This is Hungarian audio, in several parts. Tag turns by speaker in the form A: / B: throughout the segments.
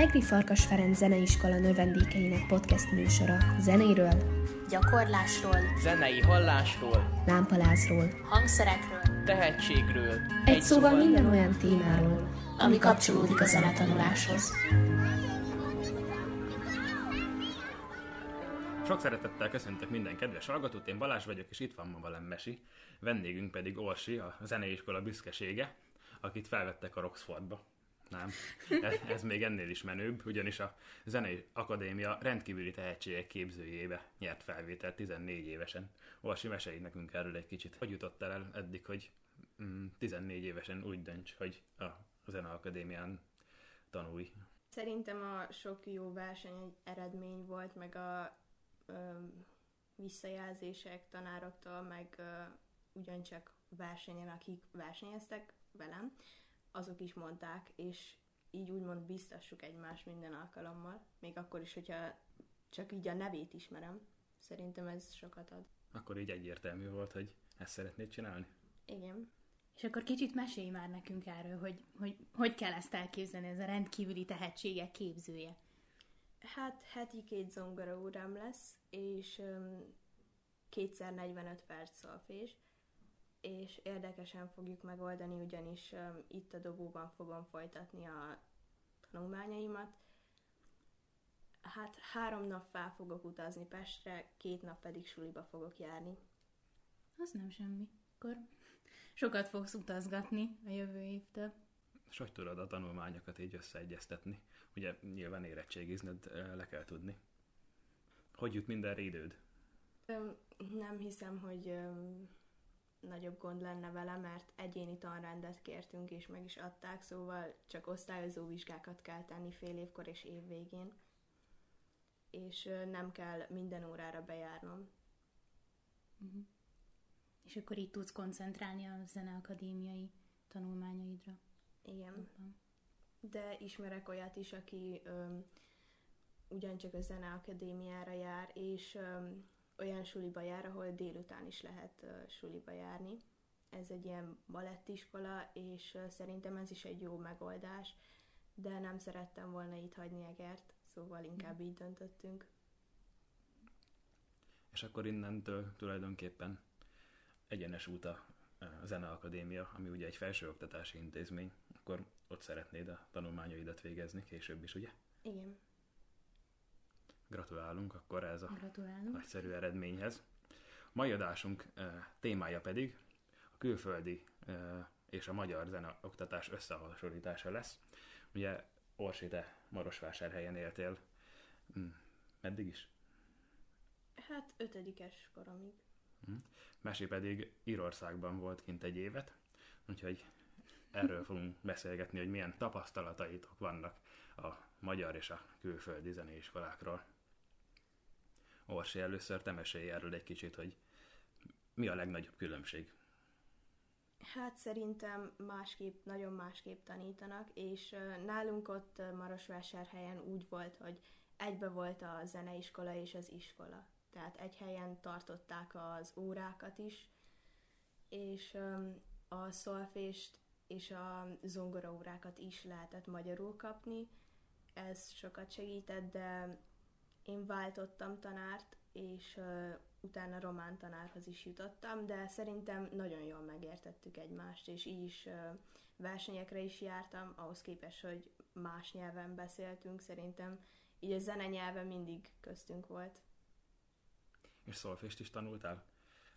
A: Egri Farkas Ferenc Zeneiskola növendékeinek podcast műsora zenéről,
B: gyakorlásról,
C: zenei hallásról,
A: lámpalázról,
B: hangszerekről,
C: tehetségről.
A: egy, egy szóval minden olyan témáról,
B: ami kapcsolódik a zenetanuláshoz.
D: Sok szeretettel köszöntök minden kedves hallgatót, én Balázs vagyok, és itt van ma velem Mesi, vendégünk pedig Orsi, a zeneiskola büszkesége, akit felvettek a Roxfordba. Nem, ez, még ennél is menőbb, ugyanis a Zenei Akadémia rendkívüli tehetségek képzőjébe nyert felvételt 14 évesen. Orsi, mesélj nekünk erről egy kicsit. Hogy jutottál el eddig, hogy mm, 14 évesen úgy dönts, hogy a Zene Akadémián tanulj?
E: Szerintem a sok jó verseny egy eredmény volt, meg a ö, visszajelzések tanároktól, meg ö, ugyancsak versenyen, akik versenyeztek velem, azok is mondták, és így úgymond biztassuk egymást minden alkalommal, még akkor is, hogyha csak így a nevét ismerem. Szerintem ez sokat ad.
D: Akkor így egyértelmű volt, hogy ezt szeretnéd csinálni?
E: Igen.
F: És akkor kicsit mesélj már nekünk erről, hogy hogy, hogy kell ezt elképzelni, ez a rendkívüli tehetségek képzője.
E: Hát heti két zongora órám lesz, és um, kétszer 45 perc szolfés, és érdekesen fogjuk megoldani, ugyanis um, itt a dobóban fogom folytatni a tanulmányaimat. Hát három nap fel fogok utazni Pestre, két nap pedig suliba fogok járni.
F: Az nem semmi. Akkor sokat fogsz utazgatni a jövő évtől.
D: És hogy tudod a tanulmányokat így összeegyeztetni? Ugye nyilván érettségizned le kell tudni. Hogy jut mindenre időd?
E: Öm, nem hiszem, hogy öm, nagyobb gond lenne vele, mert egyéni tanrendet kértünk és meg is adták, szóval csak osztályozó vizsgákat kell tenni fél évkor és év végén, és nem kell minden órára bejárnom.
F: Uh-huh. És akkor így tudsz koncentrálni a zeneakadémiai tanulmányaidra.
E: Igen.
F: Jobban.
E: De ismerek olyat is, aki öm, ugyancsak a zeneakadémiára jár, és öm, olyan suliba jár, ahol délután is lehet suliba járni. Ez egy ilyen balettiskola, és szerintem ez is egy jó megoldás, de nem szerettem volna itt hagyni Egert, szóval inkább így döntöttünk.
D: És akkor innentől tulajdonképpen egyenes út a Zeneakadémia, ami ugye egy felsőoktatási intézmény, akkor ott szeretnéd a tanulmányaidat végezni később is, ugye?
E: Igen.
D: Gratulálunk akkor ez a
F: Gratulálunk.
D: nagyszerű eredményhez. Mai adásunk eh, témája pedig a külföldi eh, és a magyar zeneoktatás összehasonlítása lesz. Ugye Orsi, te Marosvásárhelyen éltél. Hm, meddig is?
E: Hát ötödikes koromig.
D: Mesi pedig Írországban volt kint egy évet, úgyhogy erről fogunk beszélgetni, hogy milyen tapasztalataitok vannak a magyar és a külföldi zeneiskolákról. Orsi, először te mesélj erről egy kicsit, hogy mi a legnagyobb különbség.
E: Hát szerintem másképp, nagyon másképp tanítanak, és nálunk ott Marosvásárhelyen úgy volt, hogy egybe volt a zeneiskola és az iskola. Tehát egy helyen tartották az órákat is, és a szolfést és a zongoraórákat is lehetett magyarul kapni. Ez sokat segített, de én váltottam tanárt, és ö, utána román tanárhoz is jutottam, de szerintem nagyon jól megértettük egymást, és így is ö, versenyekre is jártam, ahhoz képest, hogy más nyelven beszéltünk, szerintem így a zenenyelve mindig köztünk volt.
D: És szolfést is tanultál?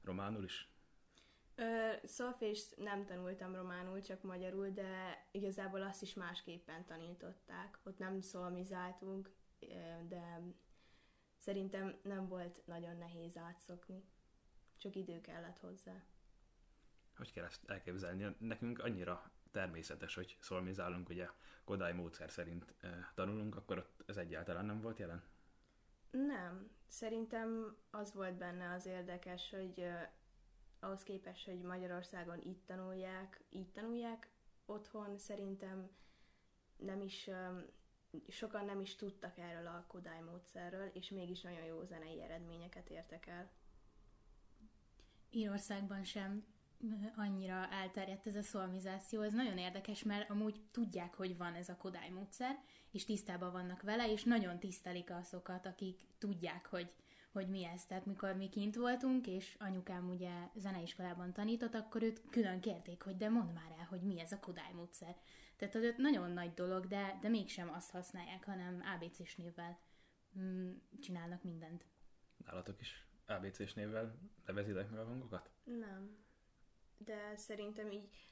D: Románul is?
E: Ö, szolfést nem tanultam románul, csak magyarul, de igazából azt is másképpen tanították. Ott nem szolmizáltunk, de szerintem nem volt nagyon nehéz átszokni. Csak idő kellett hozzá.
D: Hogy kell ezt elképzelni? Nekünk annyira természetes, hogy szolmizálunk, ugye Kodály módszer szerint eh, tanulunk, akkor ott ez egyáltalán nem volt jelen?
E: Nem. Szerintem az volt benne az érdekes, hogy ö, ahhoz képest, hogy Magyarországon itt tanulják, így tanulják, otthon szerintem nem is, ö, sokan nem is tudtak erről a Kodály módszerről, és mégis nagyon jó zenei eredményeket értek el.
F: Írországban sem annyira elterjedt ez a szolmizáció, ez nagyon érdekes, mert amúgy tudják, hogy van ez a Kodály módszer, és tisztában vannak vele, és nagyon tisztelik azokat, akik tudják, hogy, hogy mi ez. Tehát mikor mi kint voltunk, és anyukám ugye zeneiskolában tanított, akkor őt külön kérték, hogy de mondd már el, hogy mi ez a Kodály módszer. Tehát az nagyon nagy dolog, de, de mégsem azt használják, hanem ABC-s névvel mm, csinálnak mindent.
D: Nálatok is ABC-s névvel nevezitek meg a hangokat?
E: Nem. De szerintem így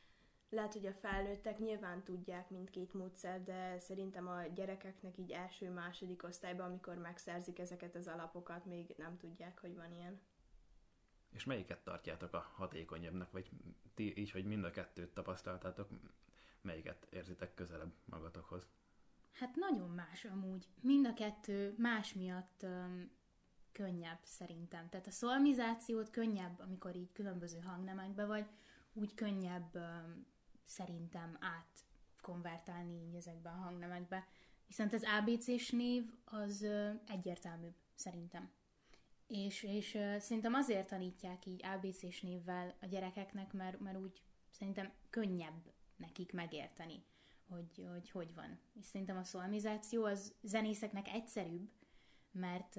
E: lehet, hogy a felnőttek nyilván tudják mindkét módszer, de szerintem a gyerekeknek így első-második osztályban, amikor megszerzik ezeket az alapokat, még nem tudják, hogy van ilyen.
D: És melyiket tartjátok a hatékonyabbnak, vagy ti így, hogy mind a kettőt tapasztaltátok, melyiket érzitek közelebb magatokhoz?
F: Hát nagyon más amúgy. Mind a kettő más miatt um, könnyebb szerintem. Tehát a szolmizációt könnyebb, amikor így különböző hangnemekbe vagy, úgy könnyebb um, szerintem átkonvertálni így ezekbe a hangnemekbe. Viszont az ABC-s név az uh, egyértelműbb szerintem. És, és uh, szerintem azért tanítják így ABC-s névvel a gyerekeknek, mert, mert úgy szerintem könnyebb nekik megérteni, hogy, hogy hogy van. És szerintem a szolmizáció az zenészeknek egyszerűbb, mert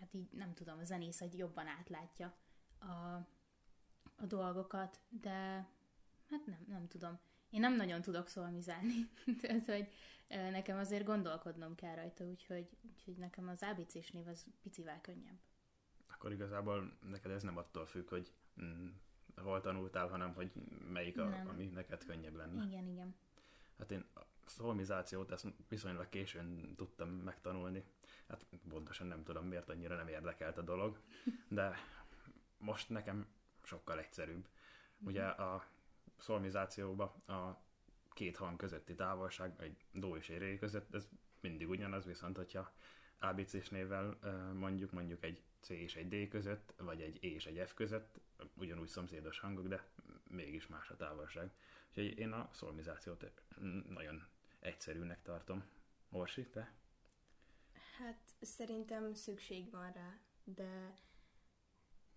F: hát így nem tudom, a zenész egy jobban átlátja a, a dolgokat, de hát nem, nem tudom. Én nem nagyon tudok szolmizálni, tehát hogy nekem azért gondolkodnom kell rajta, úgyhogy, úgyhogy nekem az ABC-s név az picivel könnyebb.
D: Akkor igazából neked ez nem attól függ, hogy mm, hol tanultál, hanem hogy melyik a, nem. ami neked könnyebb lenne.
F: Igen, igen.
D: Hát én a szolmizációt ezt viszonylag későn tudtam megtanulni. Hát pontosan nem tudom, miért annyira nem érdekelt a dolog, de most nekem sokkal egyszerűbb. Ugye a szolmizációban a két hang közötti távolság, egy do és egy ré között, ez mindig ugyanaz, viszont hogyha ABC-s névvel mondjuk, mondjuk egy C és egy D között, vagy egy E és egy F között, ugyanúgy szomszédos hangok, de mégis más a távolság. Úgyhogy én a szolmizációt nagyon egyszerűnek tartom. Orsi, te?
E: Hát szerintem szükség van rá, de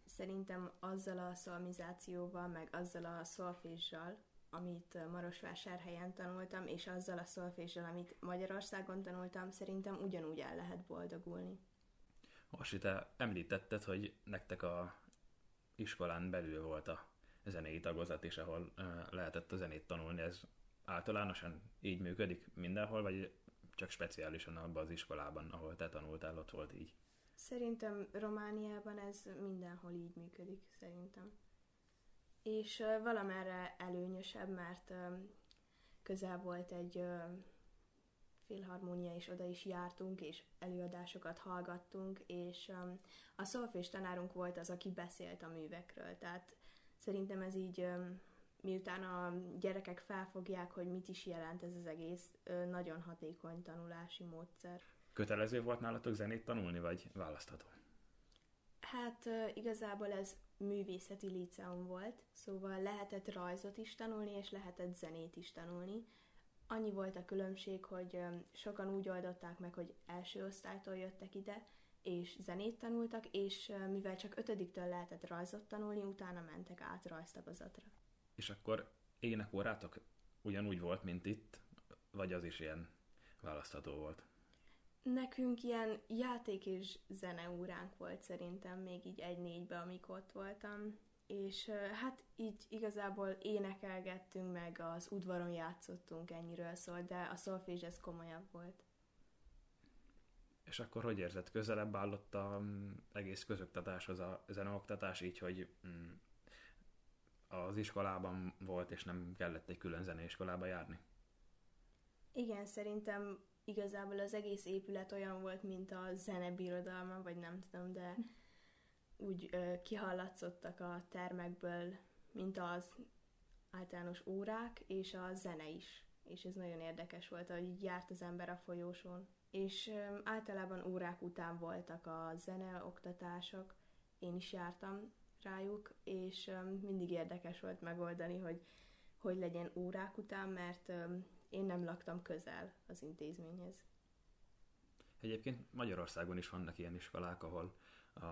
E: szerintem azzal a szolmizációval, meg azzal a szolféssal, amit Marosvásárhelyen tanultam, és azzal a szolféssal, amit Magyarországon tanultam, szerintem ugyanúgy el lehet boldogulni.
D: Orsi, te említetted, hogy nektek a iskolán belül volt a zenei tagozat is, ahol lehetett a zenét tanulni. Ez általánosan így működik mindenhol, vagy csak speciálisan abban az iskolában, ahol te tanultál, ott volt így?
E: Szerintem Romániában ez mindenhol így működik, szerintem. És uh, valamerre előnyösebb, mert uh, közel volt egy uh, filharmónia, és oda is jártunk, és előadásokat hallgattunk, és um, a szolfés tanárunk volt az, aki beszélt a művekről, tehát szerintem ez így, um, miután a gyerekek felfogják, hogy mit is jelent ez az egész, uh, nagyon hatékony tanulási módszer.
D: Kötelező volt nálatok zenét tanulni, vagy választható?
E: Hát uh, igazából ez művészeti liceum volt, szóval lehetett rajzot is tanulni, és lehetett zenét is tanulni, Annyi volt a különbség, hogy sokan úgy oldották meg, hogy első osztálytól jöttek ide, és zenét tanultak, és mivel csak ötödiktől lehetett rajzot tanulni, utána mentek át rajztagozatra.
D: És akkor énekórátok ugyanúgy volt, mint itt, vagy az is ilyen választható volt?
E: Nekünk ilyen játék és zeneóránk volt szerintem még így egy-négybe, amikor ott voltam és hát így igazából énekelgettünk, meg az udvaron játszottunk, ennyiről szól, de a szolfés ez komolyabb volt.
D: És akkor hogy érzed, közelebb állott az mm, egész közoktatáshoz a zeneoktatás, így, hogy mm, az iskolában volt, és nem kellett egy külön zeneiskolába járni?
E: Igen, szerintem igazából az egész épület olyan volt, mint a zenebirodalma, vagy nem tudom, de úgy ö, kihallatszottak a termekből, mint az általános órák, és a zene is. És ez nagyon érdekes volt, hogy így járt az ember a folyósón. És ö, általában órák után voltak a zeneoktatások, én is jártam rájuk, és ö, mindig érdekes volt megoldani, hogy hogy legyen órák után, mert ö, én nem laktam közel az intézményhez.
D: Egyébként Magyarországon is vannak ilyen iskolák, ahol a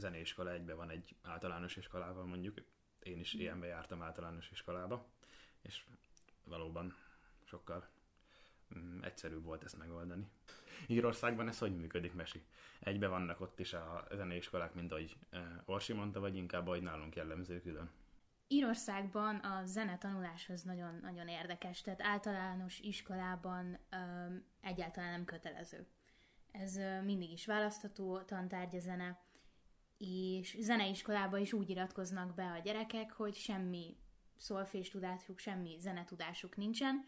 D: zeneiskola egybe van egy általános iskolával mondjuk, én is ilyenbe jártam általános iskolába, és valóban sokkal mm, egyszerűbb volt ezt megoldani. Írországban ez hogy működik, Mesi? Egybe vannak ott is a zeneiskolák, mint ahogy Orsi mondta, vagy inkább ahogy nálunk jellemző külön?
F: Írországban a zene tanuláshoz nagyon, nagyon érdekes, tehát általános iskolában um, egyáltalán nem kötelező. Ez uh, mindig is választható tantárgy a zene, és zeneiskolába is úgy iratkoznak be a gyerekek, hogy semmi szolfés tudásuk, semmi zenetudásuk nincsen,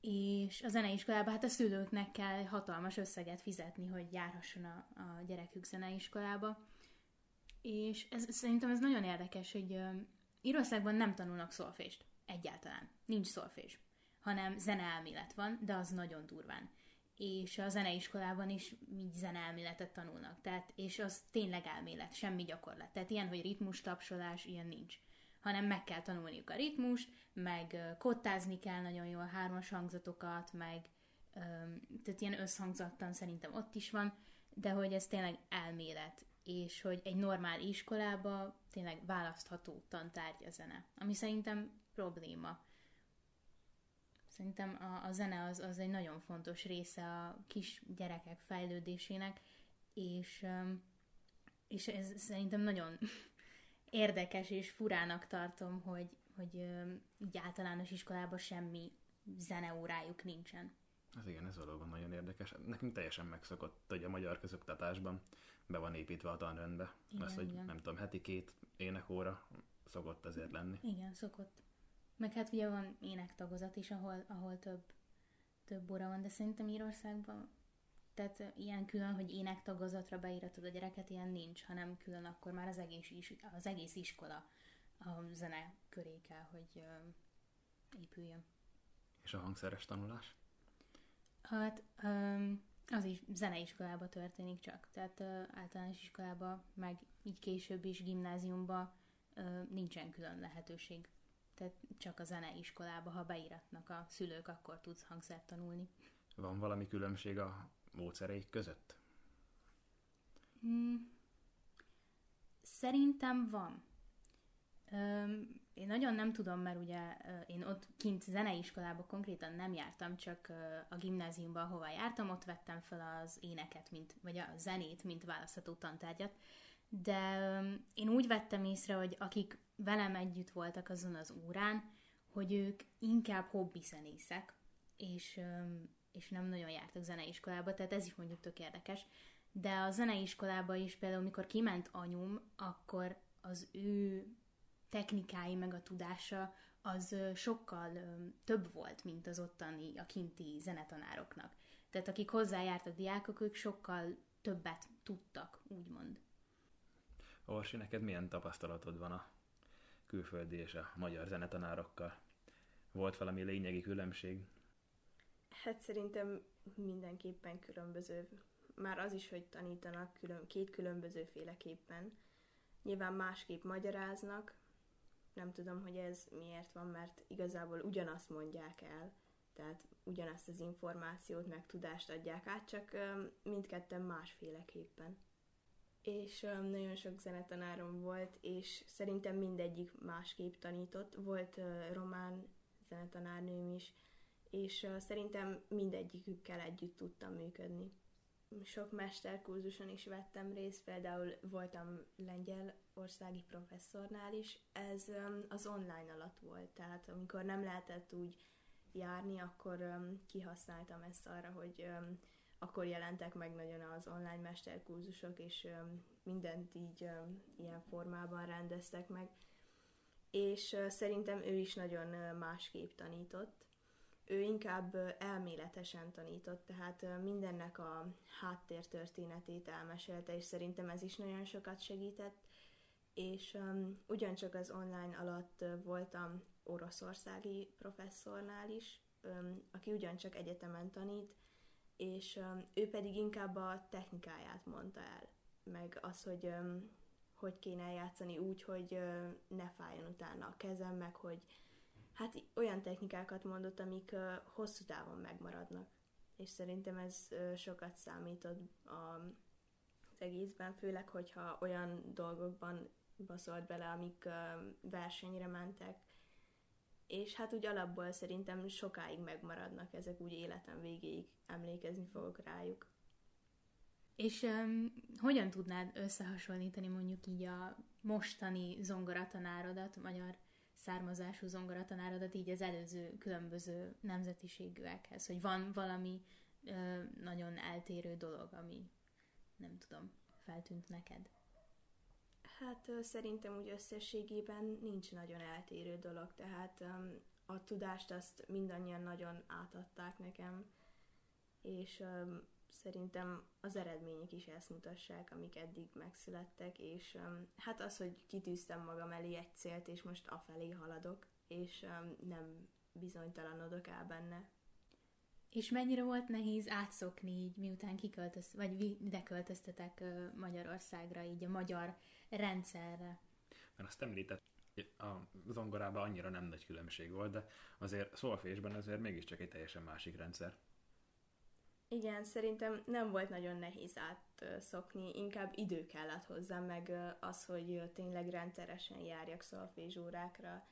F: és a zeneiskolában hát a szülőknek kell hatalmas összeget fizetni, hogy járhasson a, a gyerekük zeneiskolába. És ez, szerintem ez nagyon érdekes, hogy Írországban nem tanulnak szolfést. Egyáltalán. Nincs szolfés. Hanem zeneelmélet van, de az nagyon durván. És a zeneiskolában is így zeneelméletet tanulnak. Tehát, és az tényleg elmélet, semmi gyakorlat. Tehát ilyen, hogy ritmus tapsolás, ilyen nincs. Hanem meg kell tanulniuk a ritmust, meg kottázni kell nagyon jól hármas hangzatokat, meg tehát ilyen összhangzattan szerintem ott is van, de hogy ez tényleg elmélet és hogy egy normál iskolába tényleg választható tantárgy a zene, ami szerintem probléma. Szerintem a, a zene az, az egy nagyon fontos része a kis gyerekek fejlődésének, és, és ez szerintem nagyon érdekes és furának tartom, hogy, hogy így általános iskolában semmi zeneórájuk nincsen.
D: Ez igen, ez valóban nagyon érdekes. Nekünk teljesen megszokott, hogy a magyar közoktatásban be van építve a tanrendbe. Igen, az, hogy igen. nem tudom, heti két énekóra szokott ezért lenni.
F: Igen, szokott. Meg hát ugye van énektagozat is, ahol, ahol több, több óra van, de szerintem Írországban tehát ilyen külön, hogy énektagozatra beíratod a gyereket, ilyen nincs, hanem külön akkor már az egész, is, az egész iskola a zene köré kell, hogy uh, épüljön.
D: És a hangszeres tanulás?
F: Hát um, az is zeneiskolába történik csak, tehát uh, általános iskolába, meg így később is gimnáziumba uh, nincsen külön lehetőség. Tehát csak a zeneiskolába, ha beiratnak a szülők, akkor tudsz hangszert tanulni.
D: Van valami különbség a módszereik között?
F: Hmm. Szerintem van. Én nagyon nem tudom, mert ugye én ott kint zeneiskolába konkrétan nem jártam, csak a gimnáziumban, hova jártam, ott vettem fel az éneket, mint, vagy a zenét, mint választható tantárgyat. De én úgy vettem észre, hogy akik velem együtt voltak azon az órán, hogy ők inkább hobbi zenészek, és, és nem nagyon jártak zeneiskolába, tehát ez is mondjuk tök érdekes. De a zeneiskolába is például, amikor kiment anyum, akkor az ő technikái, meg a tudása az sokkal több volt, mint az ottani, a kinti zenetanároknak. Tehát akik hozzájártak diákok, ők sokkal többet tudtak, úgymond.
D: Orsi, neked milyen tapasztalatod van a külföldi és a magyar zenetanárokkal? Volt valami lényegi különbség?
E: Hát szerintem mindenképpen különböző. Már az is, hogy tanítanak külön, két különböző féleképpen. Nyilván másképp magyaráznak, nem tudom, hogy ez miért van, mert igazából ugyanazt mondják el, tehát ugyanazt az információt, meg tudást adják át, csak mindketten másféleképpen. És nagyon sok zenetanárom volt, és szerintem mindegyik másképp tanított. Volt román zenetanárnőm is, és szerintem mindegyikükkel együtt tudtam működni sok mesterkurzuson is vettem részt, például voltam lengyel országi professzornál is, ez um, az online alatt volt, tehát amikor nem lehetett úgy járni, akkor um, kihasználtam ezt arra, hogy um, akkor jelentek meg nagyon az online mesterkurzusok, és mindent így ilyen formában rendeztek meg. És szerintem ő is nagyon másképp tanított, ő inkább elméletesen tanított, tehát mindennek a háttértörténetét elmesélte, és szerintem ez is nagyon sokat segített. És um, ugyancsak az online alatt voltam oroszországi professzornál is, um, aki ugyancsak egyetemen tanít, és um, ő pedig inkább a technikáját mondta el, meg az, hogy um, hogy kéne játszani úgy, hogy uh, ne fájjon utána a kezem, meg hogy hát olyan technikákat mondott, amik uh, hosszú távon megmaradnak. És szerintem ez uh, sokat számított a, az egészben, főleg, hogyha olyan dolgokban baszolt bele, amik versenyre mentek. És hát úgy alapból szerintem sokáig megmaradnak ezek, úgy életem végéig emlékezni fogok rájuk.
F: És um, hogyan tudnád összehasonlítani mondjuk így a mostani zongoratanárodat, magyar származású zongoratanárodat így az előző különböző nemzetiségűekhez, hogy van valami ö, nagyon eltérő dolog, ami nem tudom, feltűnt neked?
E: Hát szerintem úgy összességében nincs nagyon eltérő dolog, tehát a tudást azt mindannyian nagyon átadták nekem, és szerintem az eredmények is ezt mutassák, amik eddig megszülettek, és hát az, hogy kitűztem magam elé egy célt, és most afelé haladok, és nem bizonytalanodok el benne.
F: És mennyire volt nehéz átszokni így, miután kiköltöz, vagy ide költöztetek uh, Magyarországra, így a magyar rendszerre?
D: Mert azt említett, a zongorában annyira nem nagy különbség volt, de azért szolfésben azért mégiscsak egy teljesen másik rendszer.
E: Igen, szerintem nem volt nagyon nehéz átszokni, inkább idő kellett hozzá, meg az, hogy tényleg rendszeresen járjak szolfézsórákra,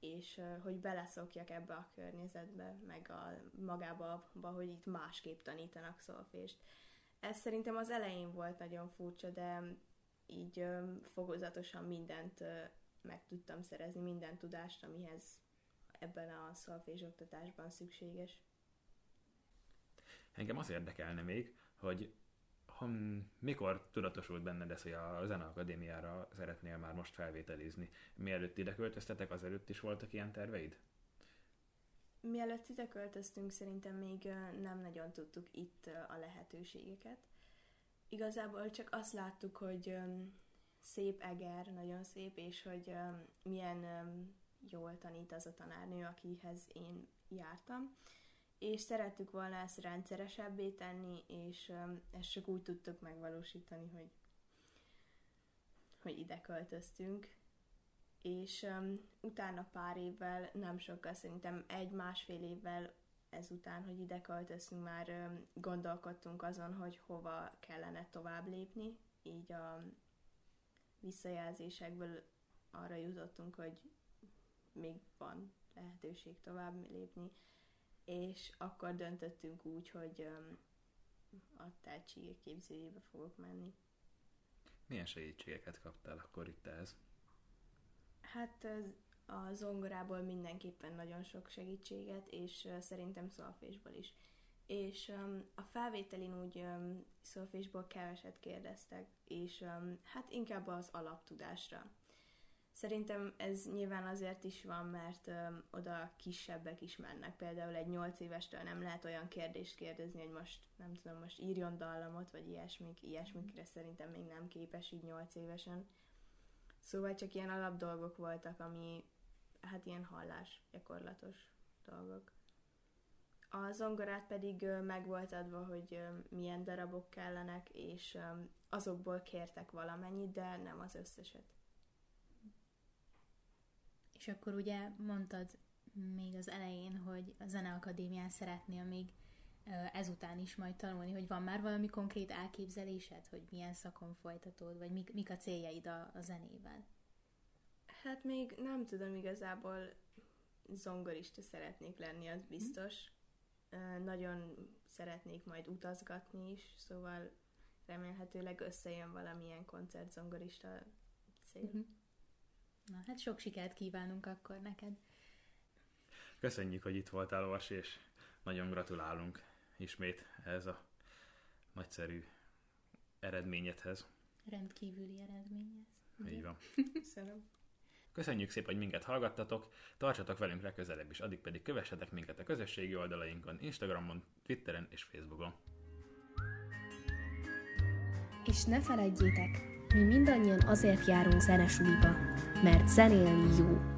E: és hogy beleszokjak ebbe a környezetbe, meg a, magába, abba, hogy itt másképp tanítanak szolfést. Ez szerintem az elején volt nagyon furcsa, de így fokozatosan mindent meg tudtam szerezni, minden tudást, amihez ebben a szolfés oktatásban szükséges.
D: Engem az érdekelne még, hogy ha, mikor tudatosult benned ez, hogy a Zeneakadémiára szeretnél már most felvételizni? Mielőtt ide költöztetek, azelőtt is voltak ilyen terveid?
E: Mielőtt ide költöztünk, szerintem még nem nagyon tudtuk itt a lehetőségeket. Igazából csak azt láttuk, hogy szép Eger, nagyon szép, és hogy milyen jól tanít az a tanárnő, akihez én jártam és szerettük volna ezt rendszeresebbé tenni, és um, ezt csak úgy tudtuk megvalósítani, hogy, hogy ide költöztünk. És um, utána pár évvel, nem sokkal, szerintem egy-másfél évvel ezután, hogy ide költöztünk, már gondolkodtunk azon, hogy hova kellene tovább lépni, így a visszajelzésekből arra jutottunk, hogy még van lehetőség tovább lépni, és akkor döntöttünk úgy, hogy a tehetségek képzőjébe fogok menni.
D: Milyen segítségeket kaptál akkor itt ehhez?
E: Hát a zongorából mindenképpen nagyon sok segítséget, és szerintem szolfésból is. És um, a felvételin úgy um, szolfésból keveset kérdeztek, és um, hát inkább az alaptudásra. Szerintem ez nyilván azért is van, mert ö, oda kisebbek is mennek. Például egy nyolc évestől nem lehet olyan kérdést kérdezni, hogy most, nem tudom, most írjon dallamot, vagy ilyesmik, ilyesmikre szerintem még nem képes így nyolc évesen. Szóval csak ilyen alap dolgok voltak, ami hát ilyen hallás gyakorlatos dolgok. A zongorát pedig meg volt adva, hogy milyen darabok kellenek, és azokból kértek valamennyit, de nem az összeset.
F: És akkor ugye mondtad még az elején, hogy a Zeneakadémián szeretnél még ezután is majd tanulni, hogy van már valami konkrét elképzelésed, hogy milyen szakon folytatod, vagy mik, mik a céljaid a, a zenével?
E: Hát még nem tudom igazából zongorista szeretnék lenni, az biztos. Mm. Nagyon szeretnék majd utazgatni is, szóval remélhetőleg összejön valamilyen koncertzongorista cél. Mm-hmm.
F: Na, hát sok sikert kívánunk akkor neked.
D: Köszönjük, hogy itt voltál, Vas, és nagyon gratulálunk ismét ez a nagyszerű eredményedhez.
F: Rendkívüli eredményhez.
D: Így van.
E: Köszönöm.
D: Köszönjük szépen, hogy minket hallgattatok, tartsatok velünk legközelebb is, addig pedig kövessetek minket a közösségi oldalainkon, Instagramon, Twitteren és Facebookon.
A: És ne felejtjétek, mi mindannyian azért járunk zenesuliba, mert zenélni jó.